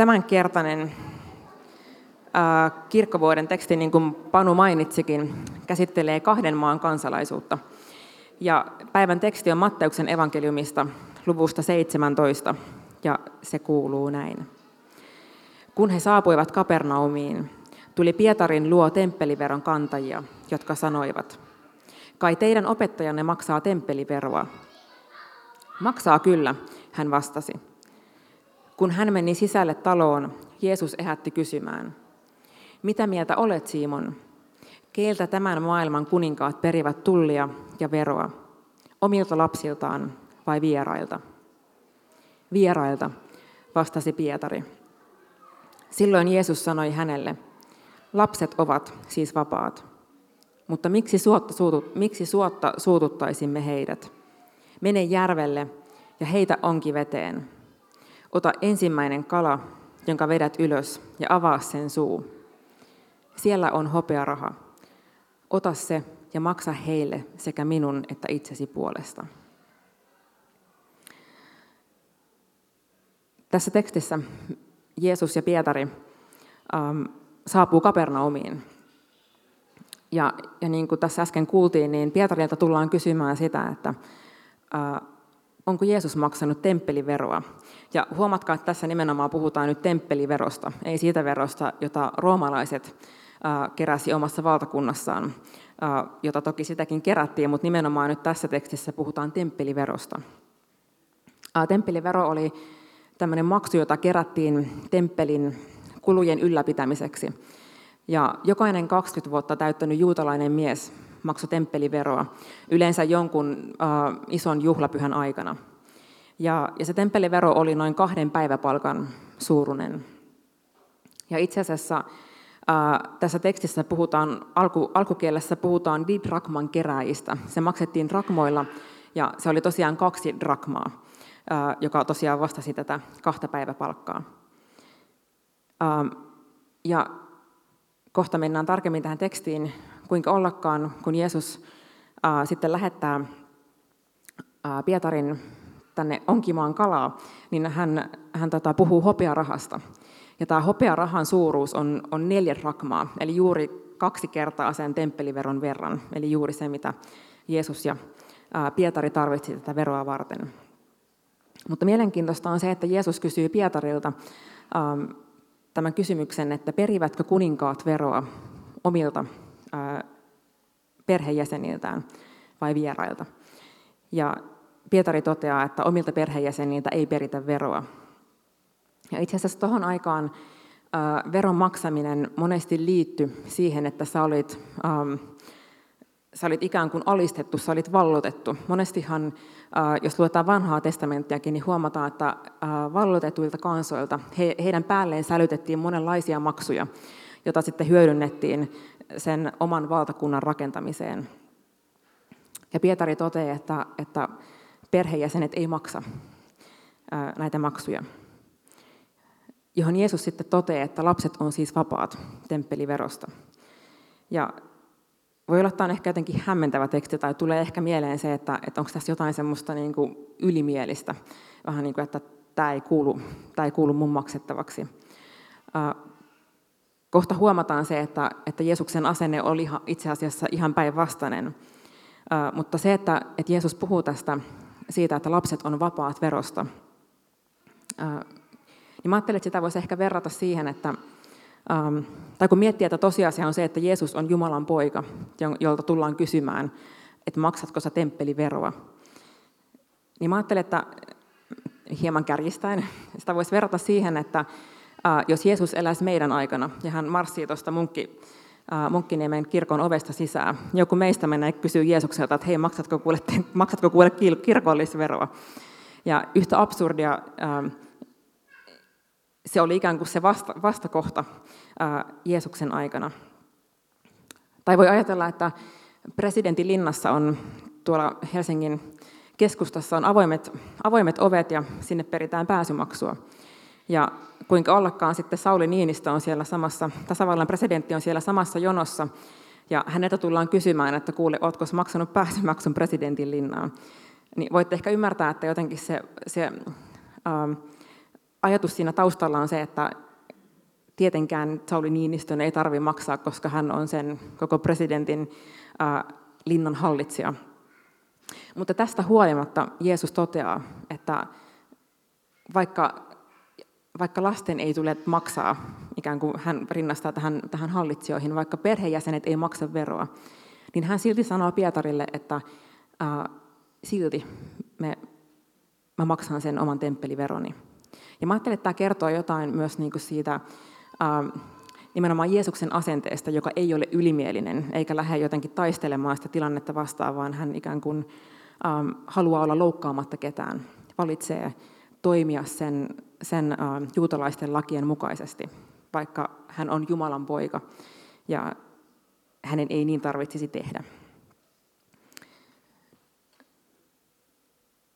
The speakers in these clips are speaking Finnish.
tämänkertainen kirkkovuoden teksti, niin kuin Panu mainitsikin, käsittelee kahden maan kansalaisuutta. Ja päivän teksti on Matteuksen evankeliumista luvusta 17, ja se kuuluu näin. Kun he saapuivat Kapernaumiin, tuli Pietarin luo temppeliveron kantajia, jotka sanoivat, kai teidän opettajanne maksaa temppeliveroa. Maksaa kyllä, hän vastasi. Kun hän meni sisälle taloon, Jeesus ehätti kysymään, mitä mieltä olet, Simon? Keiltä tämän maailman kuninkaat perivät tullia ja veroa? Omilta lapsiltaan vai vierailta? Vierailta, vastasi Pietari. Silloin Jeesus sanoi hänelle, lapset ovat siis vapaat. Mutta miksi suotta, suutut, miksi suotta suututtaisimme heidät? Mene järvelle ja heitä onki veteen. Ota ensimmäinen kala, jonka vedät ylös, ja avaa sen suu. Siellä on hopearaha. Ota se ja maksa heille sekä minun että itsesi puolesta. Tässä tekstissä Jeesus ja Pietari ähm, saapuu Kapernaumiin. Ja, ja niin kuin tässä äsken kuultiin, niin Pietarilta tullaan kysymään sitä, että äh, onko Jeesus maksanut temppeliveroa. Ja huomatkaa, että tässä nimenomaan puhutaan nyt temppeliverosta, ei siitä verosta, jota roomalaiset keräsi omassa valtakunnassaan, jota toki sitäkin kerättiin, mutta nimenomaan nyt tässä tekstissä puhutaan temppeliverosta. Temppelivero oli tämmöinen maksu, jota kerättiin temppelin kulujen ylläpitämiseksi. Ja jokainen 20 vuotta täyttänyt juutalainen mies maksoi temppeliveroa, yleensä jonkun ison juhlapyhän aikana. Ja, ja se temppelivero oli noin kahden päiväpalkan suuruinen. Ja itse asiassa äh, tässä tekstissä puhutaan, alku, alkukielessä puhutaan didrakman keräjistä. Se maksettiin drakmoilla, ja se oli tosiaan kaksi drakmaa, äh, joka tosiaan vastasi tätä kahta päiväpalkkaa. Äh, ja kohta mennään tarkemmin tähän tekstiin, kuinka ollakaan, kun Jeesus ää, sitten lähettää ää, Pietarin tänne onkimaan kalaa, niin hän, hän tota, puhuu hopearahasta. Ja tämä hopearahan suuruus on, on neljä rakmaa, eli juuri kaksi kertaa sen temppeliveron verran, eli juuri se, mitä Jeesus ja ää, Pietari tarvitsi tätä veroa varten. Mutta mielenkiintoista on se, että Jeesus kysyy Pietarilta tämän kysymyksen, että perivätkö kuninkaat veroa omilta perheenjäseniltään vai vierailta. Ja Pietari toteaa, että omilta perheenjäseniltä ei peritä veroa. Ja itse asiassa tuohon aikaan veron maksaminen monesti liittyi siihen, että sä olit, ähm, sä olit ikään kuin alistettu, sä olit vallotettu. Monestihan, äh, jos luetaan vanhaa testamenttiakin, niin huomataan, että äh, vallotetuilta kansoilta he, heidän päälleen sälytettiin monenlaisia maksuja, joita sitten hyödynnettiin sen oman valtakunnan rakentamiseen. Ja Pietari toteaa, että, että perheenjäsenet ei maksa näitä maksuja. Johon Jeesus sitten toteaa, että lapset on siis vapaat temppeliverosta. Ja voi olla, että on ehkä jotenkin hämmentävä teksti, tai tulee ehkä mieleen se, että, että onko tässä jotain semmoista niin kuin ylimielistä, vähän niin kuin, että tämä ei kuulu, tämä ei kuulu mun maksettavaksi kohta huomataan se, että, että Jeesuksen asenne oli itse asiassa ihan päinvastainen. Mutta se, että, että Jeesus puhuu tästä siitä, että lapset on vapaat verosta, niin mä ajattelin, että sitä voisi ehkä verrata siihen, että tai kun miettii, että tosiasia on se, että Jeesus on Jumalan poika, jolta tullaan kysymään, että maksatko sä temppeliveroa, niin mä ajattelin, että hieman kärjistäen, sitä voisi verrata siihen, että jos Jeesus eläisi meidän aikana ja hän marssii tuosta munkki, Munkkiniemen kirkon ovesta sisään. Joku meistä menee kysyy Jeesukselta, että hei, maksatko kuule, maksatko kuule kirkollisveroa? Ja yhtä absurdia se oli ikään kuin se vasta, vastakohta Jeesuksen aikana. Tai voi ajatella, että presidentin linnassa on tuolla Helsingin keskustassa on avoimet, avoimet ovet ja sinne peritään pääsymaksua. Ja kuinka ollakaan sitten Sauli Niinistö on siellä samassa, tasavallan presidentti on siellä samassa jonossa, ja häneltä tullaan kysymään, että kuule, oletko maksanut pääsymaksun presidentin linnaan. Niin voitte ehkä ymmärtää, että jotenkin se, se ähm, ajatus siinä taustalla on se, että tietenkään Sauli Niinistön ei tarvitse maksaa, koska hän on sen koko presidentin äh, linnan hallitsija. Mutta tästä huolimatta Jeesus toteaa, että vaikka, vaikka lasten ei tule maksaa, ikään kuin hän rinnastaa tähän, tähän hallitsijoihin, vaikka perheenjäsenet ei maksa veroa, niin hän silti sanoo Pietarille, että ää, silti me, mä maksan sen oman temppeliveroni. Ja mä ajattelen, että tämä kertoo jotain myös niin kuin siitä ää, nimenomaan Jeesuksen asenteesta, joka ei ole ylimielinen, eikä lähde jotenkin taistelemaan sitä tilannetta vastaan, vaan hän ikään kuin ähm, haluaa olla loukkaamatta ketään, valitsee toimia sen, sen juutalaisten lakien mukaisesti, vaikka hän on Jumalan poika ja hänen ei niin tarvitsisi tehdä.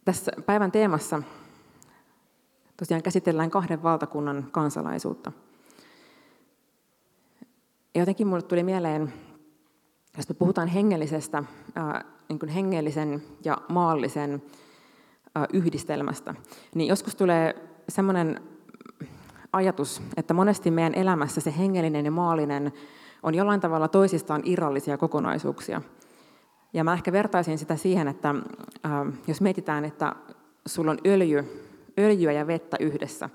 Tässä päivän teemassa tosiaan käsitellään kahden valtakunnan kansalaisuutta – ja jotenkin minulle tuli mieleen, jos me puhutaan hengellisestä, niin kuin hengellisen ja maallisen yhdistelmästä, niin joskus tulee sellainen ajatus, että monesti meidän elämässä se hengellinen ja maallinen on jollain tavalla toisistaan irrallisia kokonaisuuksia. Ja mä ehkä vertaisin sitä siihen, että jos mietitään, että sulla on öljy, öljyä ja vettä yhdessä,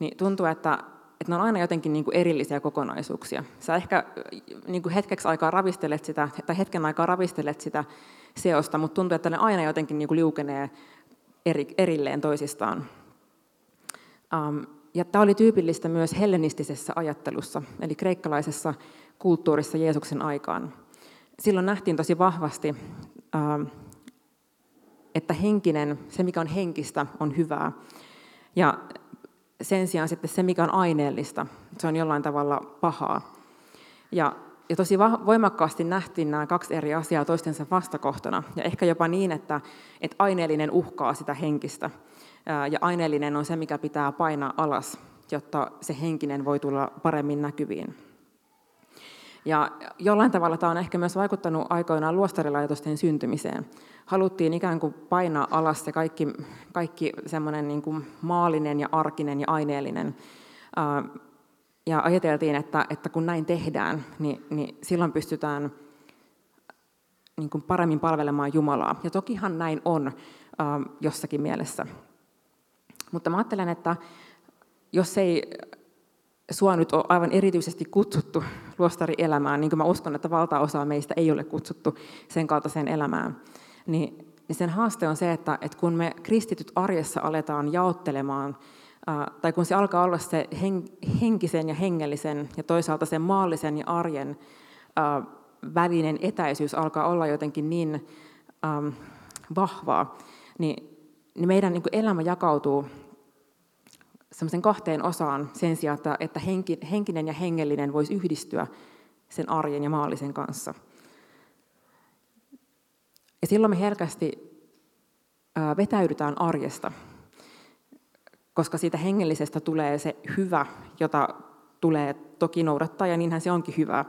niin tuntuu, että että ne on aina jotenkin niin kuin erillisiä kokonaisuuksia. Sä ehkä niin kuin hetkeksi aikaa ravistelet sitä, tai hetken aikaa ravistelet sitä seosta, mutta tuntuu, että ne aina jotenkin niin kuin liukenee eri, erilleen toisistaan. Um, ja tämä oli tyypillistä myös hellenistisessä ajattelussa, eli kreikkalaisessa kulttuurissa Jeesuksen aikaan. Silloin nähtiin tosi vahvasti, um, että henkinen, se mikä on henkistä, on hyvää. Ja sen sijaan sitten se, mikä on aineellista, se on jollain tavalla pahaa. Ja, ja tosi voimakkaasti nähtiin nämä kaksi eri asiaa toistensa vastakohtana. Ja ehkä jopa niin, että, että aineellinen uhkaa sitä henkistä. Ja aineellinen on se, mikä pitää painaa alas, jotta se henkinen voi tulla paremmin näkyviin. Ja jollain tavalla tämä on ehkä myös vaikuttanut aikoinaan luostarilaitosten syntymiseen. Haluttiin ikään kuin painaa alas se kaikki, kaikki semmoinen niin kuin maallinen ja arkinen ja aineellinen. Ja ajateltiin, että, että kun näin tehdään, niin, niin silloin pystytään niin kuin paremmin palvelemaan Jumalaa. Ja tokihan näin on jossakin mielessä. Mutta mä ajattelen, että jos ei sua nyt on aivan erityisesti kutsuttu luostarielämään, niin kuin mä uskon, että valtaosa meistä ei ole kutsuttu sen kaltaiseen elämään, niin, niin sen haaste on se, että, että kun me kristityt arjessa aletaan jaottelemaan, tai kun se alkaa olla se henkisen ja hengellisen ja toisaalta sen maallisen ja arjen välinen etäisyys alkaa olla jotenkin niin vahvaa, niin, niin meidän niin elämä jakautuu semmoisen kahteen osaan sen sijaan, että, että henki, henkinen ja hengellinen voisi yhdistyä sen arjen ja maallisen kanssa. Ja silloin me herkästi vetäydytään arjesta, koska siitä hengellisestä tulee se hyvä, jota tulee toki noudattaa, ja niinhän se onkin hyvä.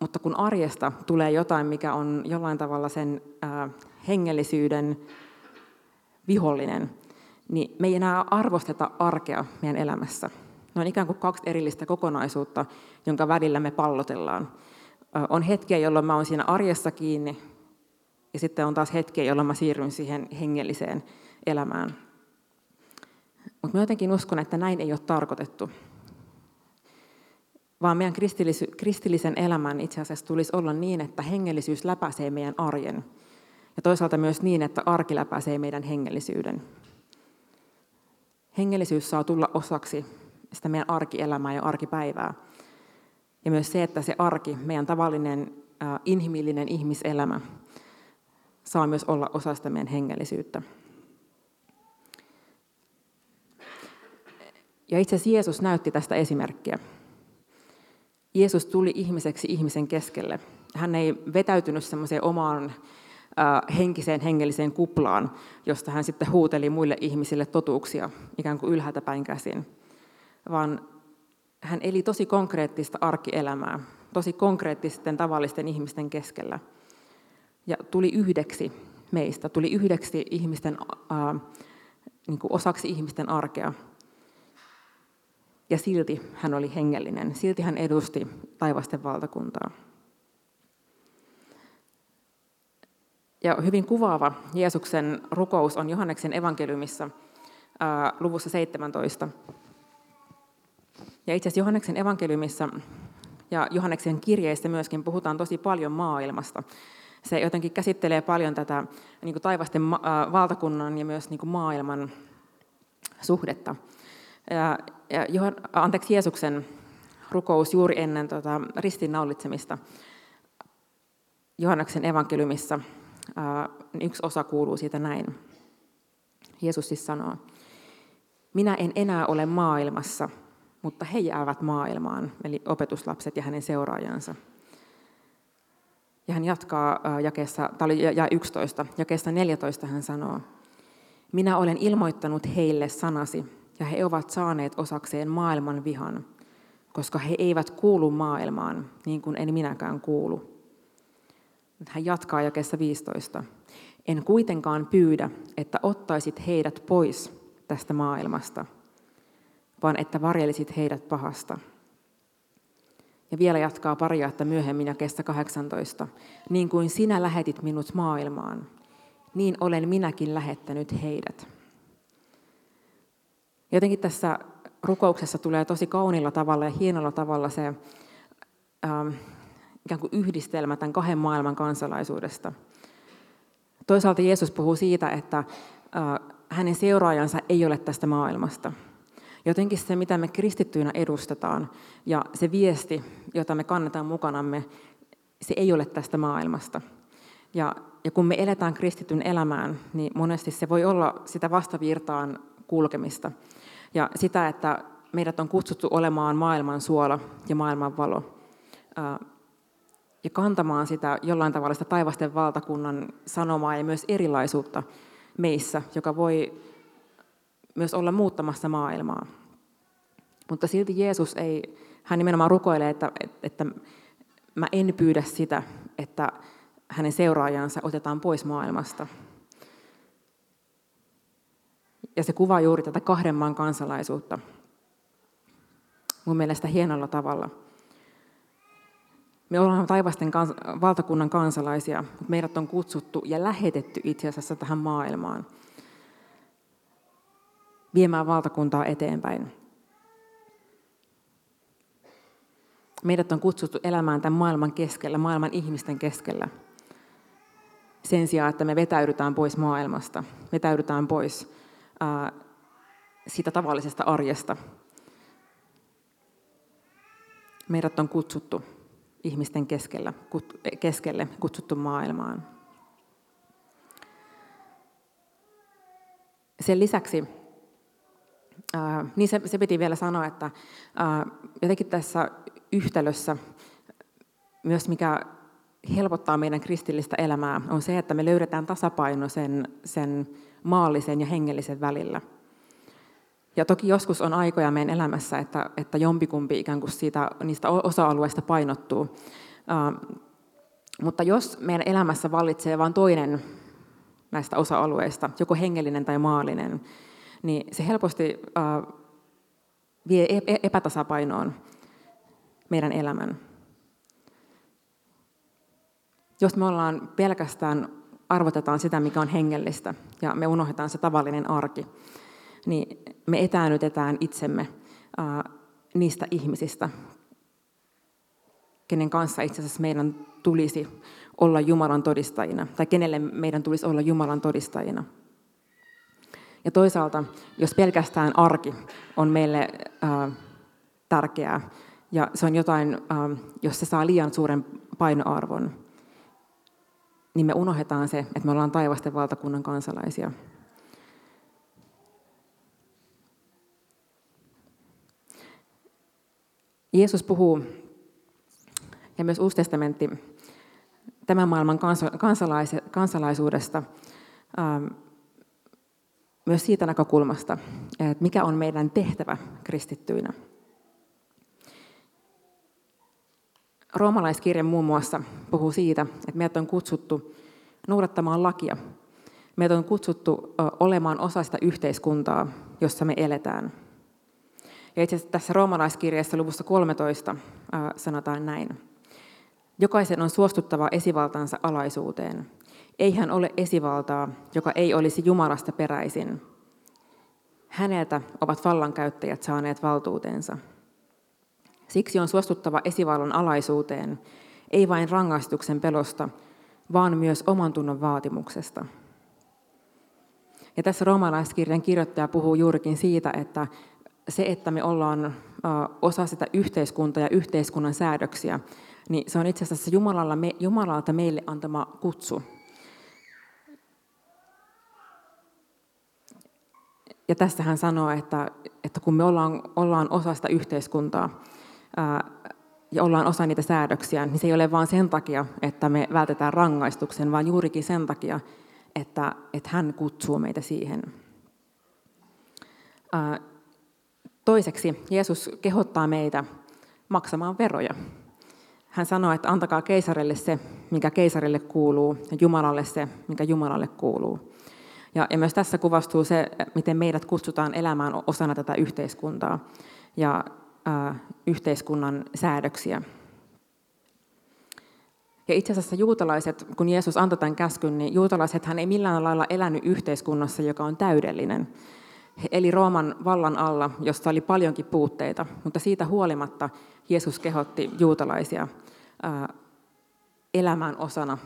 Mutta kun arjesta tulee jotain, mikä on jollain tavalla sen hengellisyyden vihollinen, niin me ei enää arvosteta arkea meidän elämässä. Ne on ikään kuin kaksi erillistä kokonaisuutta, jonka välillä me pallotellaan. On hetkiä, jolloin mä oon siinä arjessa kiinni, ja sitten on taas hetkiä, jolloin mä siirryn siihen hengelliseen elämään. Mutta mä jotenkin uskon, että näin ei ole tarkoitettu. Vaan meidän kristillisen elämän itse asiassa tulisi olla niin, että hengellisyys läpäisee meidän arjen. Ja toisaalta myös niin, että arki läpäisee meidän hengellisyyden hengellisyys saa tulla osaksi sitä meidän arkielämää ja arkipäivää. Ja myös se, että se arki, meidän tavallinen inhimillinen ihmiselämä, saa myös olla osa sitä meidän hengellisyyttä. Ja itse asiassa Jeesus näytti tästä esimerkkiä. Jeesus tuli ihmiseksi ihmisen keskelle. Hän ei vetäytynyt semmoiseen omaan henkiseen hengelliseen kuplaan, josta hän sitten huuteli muille ihmisille totuuksia ikään kuin ylhäältä päin käsin. Vaan hän eli tosi konkreettista arkielämää, tosi konkreettisten tavallisten ihmisten keskellä. Ja tuli yhdeksi meistä, tuli yhdeksi ihmisten, äh, niin kuin osaksi ihmisten arkea. Ja silti hän oli hengellinen, silti hän edusti taivasten valtakuntaa. Ja hyvin kuvaava Jeesuksen rukous on Johanneksen evankeliumissa ää, luvussa 17. Ja itse asiassa Johanneksen evankeliumissa ja Johanneksen kirjeistä myöskin puhutaan tosi paljon maailmasta. Se jotenkin käsittelee paljon tätä niin kuin taivasten valtakunnan ja myös niin kuin maailman suhdetta. Ja, ja Johan, anteeksi, Jeesuksen rukous juuri ennen tota, ristiinnaulitsemista Johanneksen evankeliumissa yksi osa kuuluu siitä näin. Jeesus siis sanoo, minä en enää ole maailmassa, mutta he jäävät maailmaan, eli opetuslapset ja hänen seuraajansa. Ja hän jatkaa jakeessa, tämä oli ja 11, jakeessa 14 hän sanoo, minä olen ilmoittanut heille sanasi, ja he ovat saaneet osakseen maailman vihan, koska he eivät kuulu maailmaan, niin kuin en minäkään kuulu. Hän jatkaa jakeessa 15. En kuitenkaan pyydä, että ottaisit heidät pois tästä maailmasta, vaan että varjelisit heidät pahasta. Ja vielä jatkaa pari että myöhemmin jakeessa 18. Niin kuin sinä lähetit minut maailmaan, niin olen minäkin lähettänyt heidät. Jotenkin tässä rukouksessa tulee tosi kaunilla tavalla ja hienolla tavalla se ähm, ikään kuin yhdistelmä tämän kahden maailman kansalaisuudesta. Toisaalta Jeesus puhuu siitä, että äh, hänen seuraajansa ei ole tästä maailmasta. Jotenkin se, mitä me kristittyinä edustetaan, ja se viesti, jota me kannetaan mukanamme, se ei ole tästä maailmasta. Ja, ja kun me eletään kristityn elämään, niin monesti se voi olla sitä vastavirtaan kulkemista. Ja sitä, että meidät on kutsuttu olemaan maailman suola ja maailman valo. Ja kantamaan sitä jollain tavalla sitä taivasten valtakunnan sanomaa ja myös erilaisuutta meissä, joka voi myös olla muuttamassa maailmaa. Mutta silti Jeesus ei, hän nimenomaan rukoilee, että, että mä en pyydä sitä, että hänen seuraajansa otetaan pois maailmasta. Ja se kuvaa juuri tätä kahden maan kansalaisuutta. Mun mielestä hienolla tavalla. Me ollaan taivasten kans- valtakunnan kansalaisia, mutta meidät on kutsuttu ja lähetetty itse asiassa tähän maailmaan viemään valtakuntaa eteenpäin. Meidät on kutsuttu elämään tämän maailman keskellä, maailman ihmisten keskellä. Sen sijaan, että me vetäydytään pois maailmasta, vetäydytään pois ää, siitä tavallisesta arjesta. Meidät on kutsuttu ihmisten keskellä, keskelle, kutsuttu maailmaan. Sen lisäksi, ää, niin se, se piti vielä sanoa, että ää, jotenkin tässä yhtälössä myös mikä helpottaa meidän kristillistä elämää, on se, että me löydetään tasapaino sen, sen maallisen ja hengellisen välillä. Ja toki joskus on aikoja meidän elämässä, että, että jompikumpi ikään kuin siitä, niistä osa-alueista painottuu. Uh, mutta jos meidän elämässä vallitsee vain toinen näistä osa-alueista, joko hengellinen tai maallinen, niin se helposti uh, vie e-, epätasapainoon meidän elämän. Jos me ollaan pelkästään arvotetaan sitä, mikä on hengellistä, ja me unohdetaan se tavallinen arki, niin me etäännytetään itsemme niistä ihmisistä, kenen kanssa itse asiassa meidän tulisi olla Jumalan todistajina, tai kenelle meidän tulisi olla Jumalan todistajina. Ja toisaalta, jos pelkästään arki on meille tärkeää, ja se on jotain, äh, jos se saa liian suuren painoarvon, niin me unohdetaan se, että me ollaan taivasten valtakunnan kansalaisia. Jeesus puhuu, ja myös Uusi testamentti, tämän maailman kansalaisuudesta, ähm, myös siitä näkökulmasta, että mikä on meidän tehtävä kristittyinä. Roomalaiskirja muun muassa puhuu siitä, että meidät on kutsuttu noudattamaan lakia. Meidät on kutsuttu olemaan osa sitä yhteiskuntaa, jossa me eletään. Ja itse asiassa tässä roomalaiskirjassa luvussa 13 sanotaan näin. Jokaisen on suostuttava esivaltansa alaisuuteen. Ei hän ole esivaltaa, joka ei olisi Jumalasta peräisin. Häneltä ovat vallankäyttäjät saaneet valtuutensa. Siksi on suostuttava esivallan alaisuuteen, ei vain rangaistuksen pelosta, vaan myös oman tunnon vaatimuksesta. Ja tässä roomalaiskirjan kirjoittaja puhuu juurikin siitä, että se, että me ollaan osa sitä yhteiskuntaa ja yhteiskunnan säädöksiä, niin se on itse asiassa Jumalalla, Jumalalta meille antama kutsu. Ja tästä hän sanoo, että, että kun me ollaan, ollaan osa sitä yhteiskuntaa ja ollaan osa niitä säädöksiä, niin se ei ole vain sen takia, että me vältetään rangaistuksen, vaan juurikin sen takia, että, että hän kutsuu meitä siihen. Toiseksi Jeesus kehottaa meitä maksamaan veroja. Hän sanoo, että antakaa keisarille se, mikä keisarille kuuluu, ja Jumalalle se, mikä Jumalalle kuuluu. Ja, ja myös tässä kuvastuu se, miten meidät kutsutaan elämään osana tätä yhteiskuntaa ja yhteiskunnan säädöksiä. Ja itse asiassa juutalaiset, kun Jeesus antoi tämän käskyn, niin juutalaiset hän ei millään lailla elänyt yhteiskunnassa, joka on täydellinen. He eli Rooman vallan alla, josta oli paljonkin puutteita, mutta siitä huolimatta Jeesus kehotti juutalaisia ää, elämään osana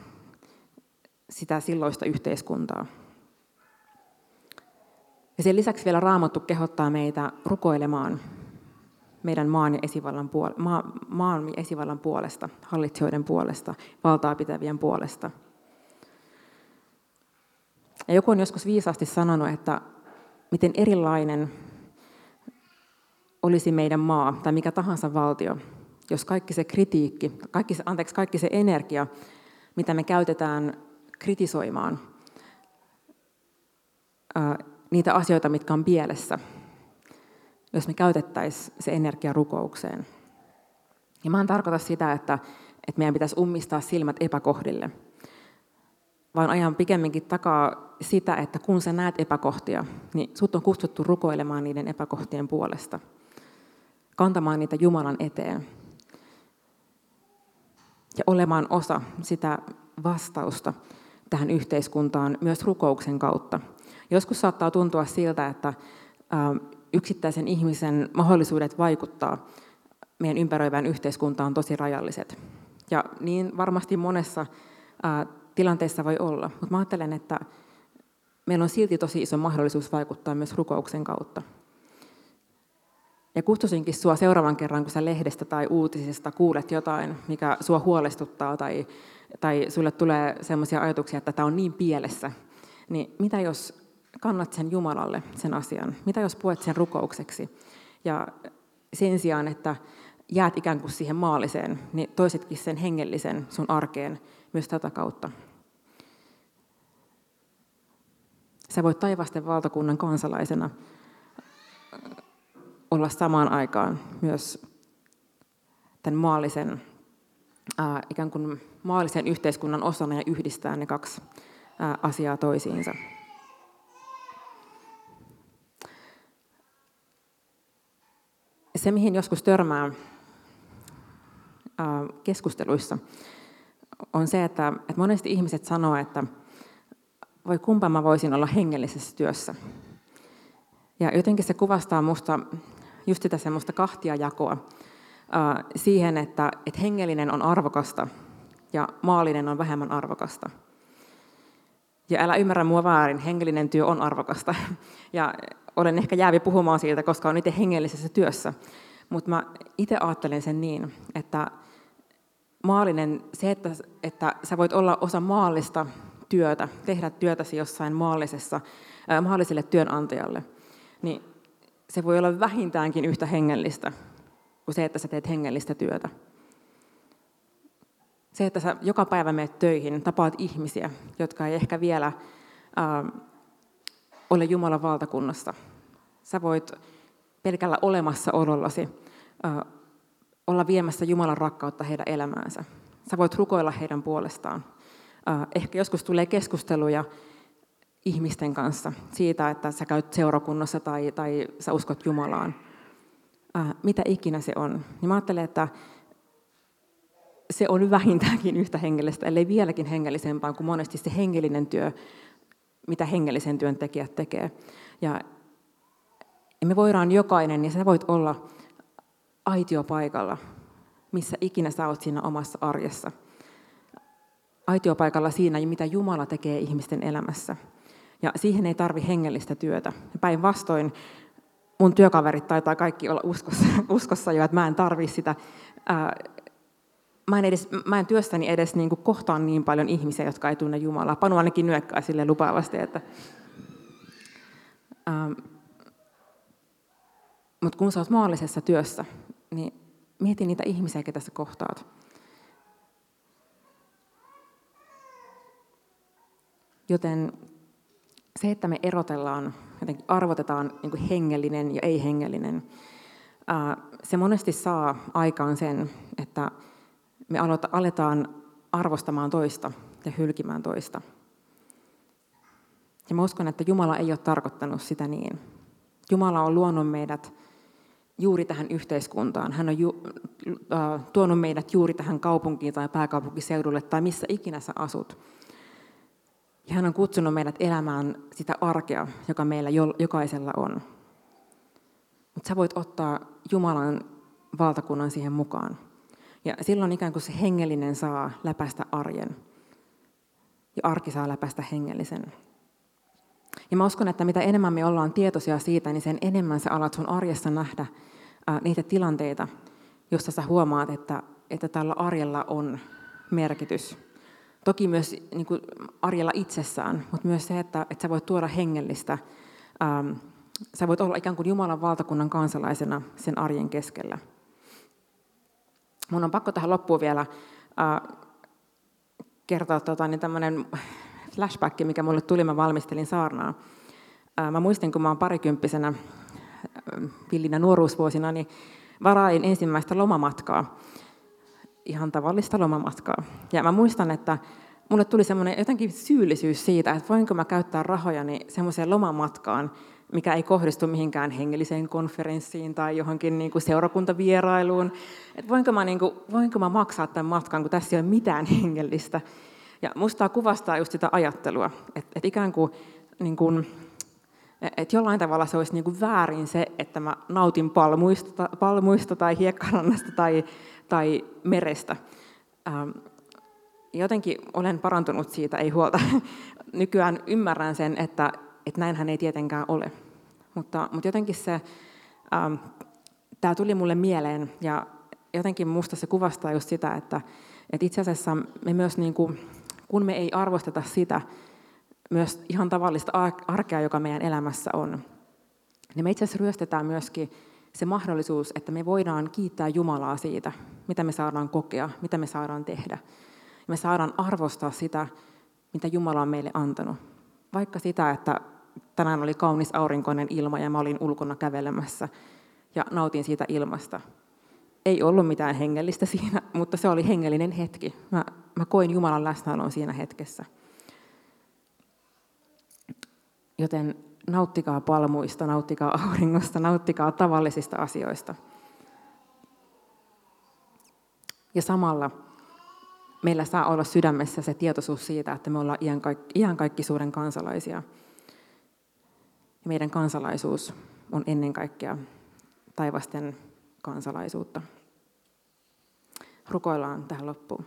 sitä silloista yhteiskuntaa. Ja sen lisäksi vielä Raamattu kehottaa meitä rukoilemaan meidän maan ja esivallan, puol- maa, maan esivallan puolesta, hallitsijoiden puolesta, valtaa pitävien puolesta. Ja joku on joskus viisaasti sanonut, että miten erilainen olisi meidän maa tai mikä tahansa valtio, jos kaikki se kritiikki, kaikki se, anteeksi, kaikki se energia, mitä me käytetään kritisoimaan niitä asioita, mitkä on pielessä, jos me käytettäisiin se energia rukoukseen. Ja mä en tarkoita sitä, että, että meidän pitäisi ummistaa silmät epäkohdille, vaan ajan pikemminkin takaa sitä, että kun sä näet epäkohtia, niin sut on kutsuttu rukoilemaan niiden epäkohtien puolesta, kantamaan niitä Jumalan eteen ja olemaan osa sitä vastausta tähän yhteiskuntaan myös rukouksen kautta. Joskus saattaa tuntua siltä, että yksittäisen ihmisen mahdollisuudet vaikuttaa meidän ympäröivään yhteiskuntaan on tosi rajalliset. Ja niin varmasti monessa tilanteessa voi olla, mutta ajattelen, että meillä on silti tosi iso mahdollisuus vaikuttaa myös rukouksen kautta. Ja kutsusinkin sua seuraavan kerran, kun sä lehdestä tai uutisista kuulet jotain, mikä sua huolestuttaa tai, tai sulle tulee sellaisia ajatuksia, että tämä on niin pielessä, niin mitä jos kannat sen Jumalalle, sen asian? Mitä jos puet sen rukoukseksi? Ja sen sijaan, että jäät ikään kuin siihen maalliseen, niin toisetkin sen hengellisen sun arkeen myös tätä kautta. Sä voit taivasten valtakunnan kansalaisena olla samaan aikaan myös tämän maallisen, ää, ikään kuin maallisen yhteiskunnan osana ja yhdistää ne kaksi asiaa toisiinsa. Se, mihin joskus törmää ää, keskusteluissa, on se, että, että monesti ihmiset sanoo, että voi kumpa mä voisin olla hengellisessä työssä. Ja jotenkin se kuvastaa musta just sitä semmoista kahtiajakoa äh, siihen, että, että hengellinen on arvokasta ja maallinen on vähemmän arvokasta. Ja älä ymmärrä mua väärin, hengellinen työ on arvokasta. Ja olen ehkä jäävi puhumaan siitä, koska olen itse hengellisessä työssä. Mutta mä itse ajattelen sen niin, että maallinen, se, että, että sä voit olla osa maallista työtä, tehdä työtäsi jossain maallisessa, maalliselle työnantajalle, niin se voi olla vähintäänkin yhtä hengellistä kuin se, että sä teet hengellistä työtä. Se, että sä joka päivä menet töihin, tapaat ihmisiä, jotka ei ehkä vielä äh, ole Jumalan valtakunnassa. Sä voit pelkällä olemassaolollasi äh, olla viemässä Jumalan rakkautta heidän elämäänsä. Sä voit rukoilla heidän puolestaan. Ehkä joskus tulee keskusteluja ihmisten kanssa siitä, että sä käyt seurakunnassa tai, tai sä uskot Jumalaan. mitä ikinä se on. Niin mä ajattelen, että se on vähintäänkin yhtä hengellistä, ellei vieläkin hengellisempää kuin monesti se hengellinen työ, mitä hengellisen työn tekijät tekee. Ja me voidaan jokainen, ja sä voit olla aitiopaikalla, missä ikinä sä oot siinä omassa arjessa. Aitiopaikalla siinä, mitä Jumala tekee ihmisten elämässä. Ja siihen ei tarvi hengellistä työtä. Päinvastoin mun työkaverit taitaa kaikki olla uskossa, uskossa jo, että mä en tarvi sitä. Ää, mä, en edes, mä en työstäni edes niin kuin kohtaan niin paljon ihmisiä, jotka ei tunne Jumalaa. Panu ainakin nyökkää sille lupaavasti, että... Ää, mutta kun sä oot maallisessa työssä, niin mieti niitä ihmisiä, ketä sä kohtaat. Joten se, että me erotellaan, jotenkin arvotetaan niin hengellinen ja ei-hengellinen, se monesti saa aikaan sen, että me aletaan arvostamaan toista ja hylkimään toista. Ja mä uskon, että Jumala ei ole tarkoittanut sitä niin. Jumala on luonut meidät juuri tähän yhteiskuntaan. Hän on ju, äh, tuonut meidät juuri tähän kaupunkiin tai pääkaupunkiseudulle tai missä ikinä sä asut. Ja hän on kutsunut meidät elämään sitä arkea, joka meillä jokaisella on. Mutta sä voit ottaa Jumalan valtakunnan siihen mukaan. Ja silloin ikään kuin se hengellinen saa läpäistä arjen. Ja arki saa läpäistä hengellisen. Ja mä uskon, että mitä enemmän me ollaan tietoisia siitä, niin sen enemmän sä alat sun arjessa nähdä ää, niitä tilanteita, jossa sä huomaat, että, että tällä arjella on merkitys. Toki myös niin kuin arjella itsessään, mutta myös se, että, että sä voit tuoda hengellistä. Ää, sä voit olla ikään kuin Jumalan valtakunnan kansalaisena sen arjen keskellä. Mun on pakko tähän loppuun vielä ää, kertoa tota, niin tämmöinen flashback, mikä mulle tuli, mä valmistelin saarnaa. Mä muistin, kun mä oon parikymppisenä villinä nuoruusvuosina, niin varain ensimmäistä lomamatkaa. Ihan tavallista lomamatkaa. Ja mä muistan, että mulle tuli semmoinen jotenkin syyllisyys siitä, että voinko mä käyttää rahojani semmoiseen lomamatkaan, mikä ei kohdistu mihinkään hengelliseen konferenssiin tai johonkin niin kuin seurakuntavierailuun. Että voinko, mä, niin kuin, voinko mä maksaa tämän matkan, kun tässä ei ole mitään hengellistä. Ja musta kuvastaa just sitä ajattelua, että, että ikään kuin, niin kuin että jollain tavalla se olisi niin kuin väärin se, että mä nautin palmuista, palmuista tai hiekkarannasta tai, tai merestä. Ähm, jotenkin olen parantunut siitä, ei huolta. Nykyään ymmärrän sen, että, että näinhän ei tietenkään ole. Mutta, mutta jotenkin se, ähm, tämä tuli mulle mieleen ja jotenkin musta se kuvastaa just sitä, että, että itse asiassa me myös niin kuin, kun me ei arvosteta sitä, myös ihan tavallista arkea, joka meidän elämässä on, niin me itse asiassa ryöstetään myöskin se mahdollisuus, että me voidaan kiittää Jumalaa siitä, mitä me saadaan kokea, mitä me saadaan tehdä. Me saadaan arvostaa sitä, mitä Jumala on meille antanut. Vaikka sitä, että tänään oli kaunis aurinkoinen ilma ja mä olin ulkona kävelemässä ja nautin siitä ilmasta. Ei ollut mitään hengellistä siinä, mutta se oli hengellinen hetki. Mä, mä koin Jumalan läsnäolon siinä hetkessä. Joten nauttikaa palmuista, nauttikaa auringosta, nauttikaa tavallisista asioista. Ja samalla meillä saa olla sydämessä se tietoisuus siitä, että me ollaan iankaikkisuuden kansalaisia. Ja meidän kansalaisuus on ennen kaikkea taivasten kansalaisuutta. Rukoillaan tähän loppuun.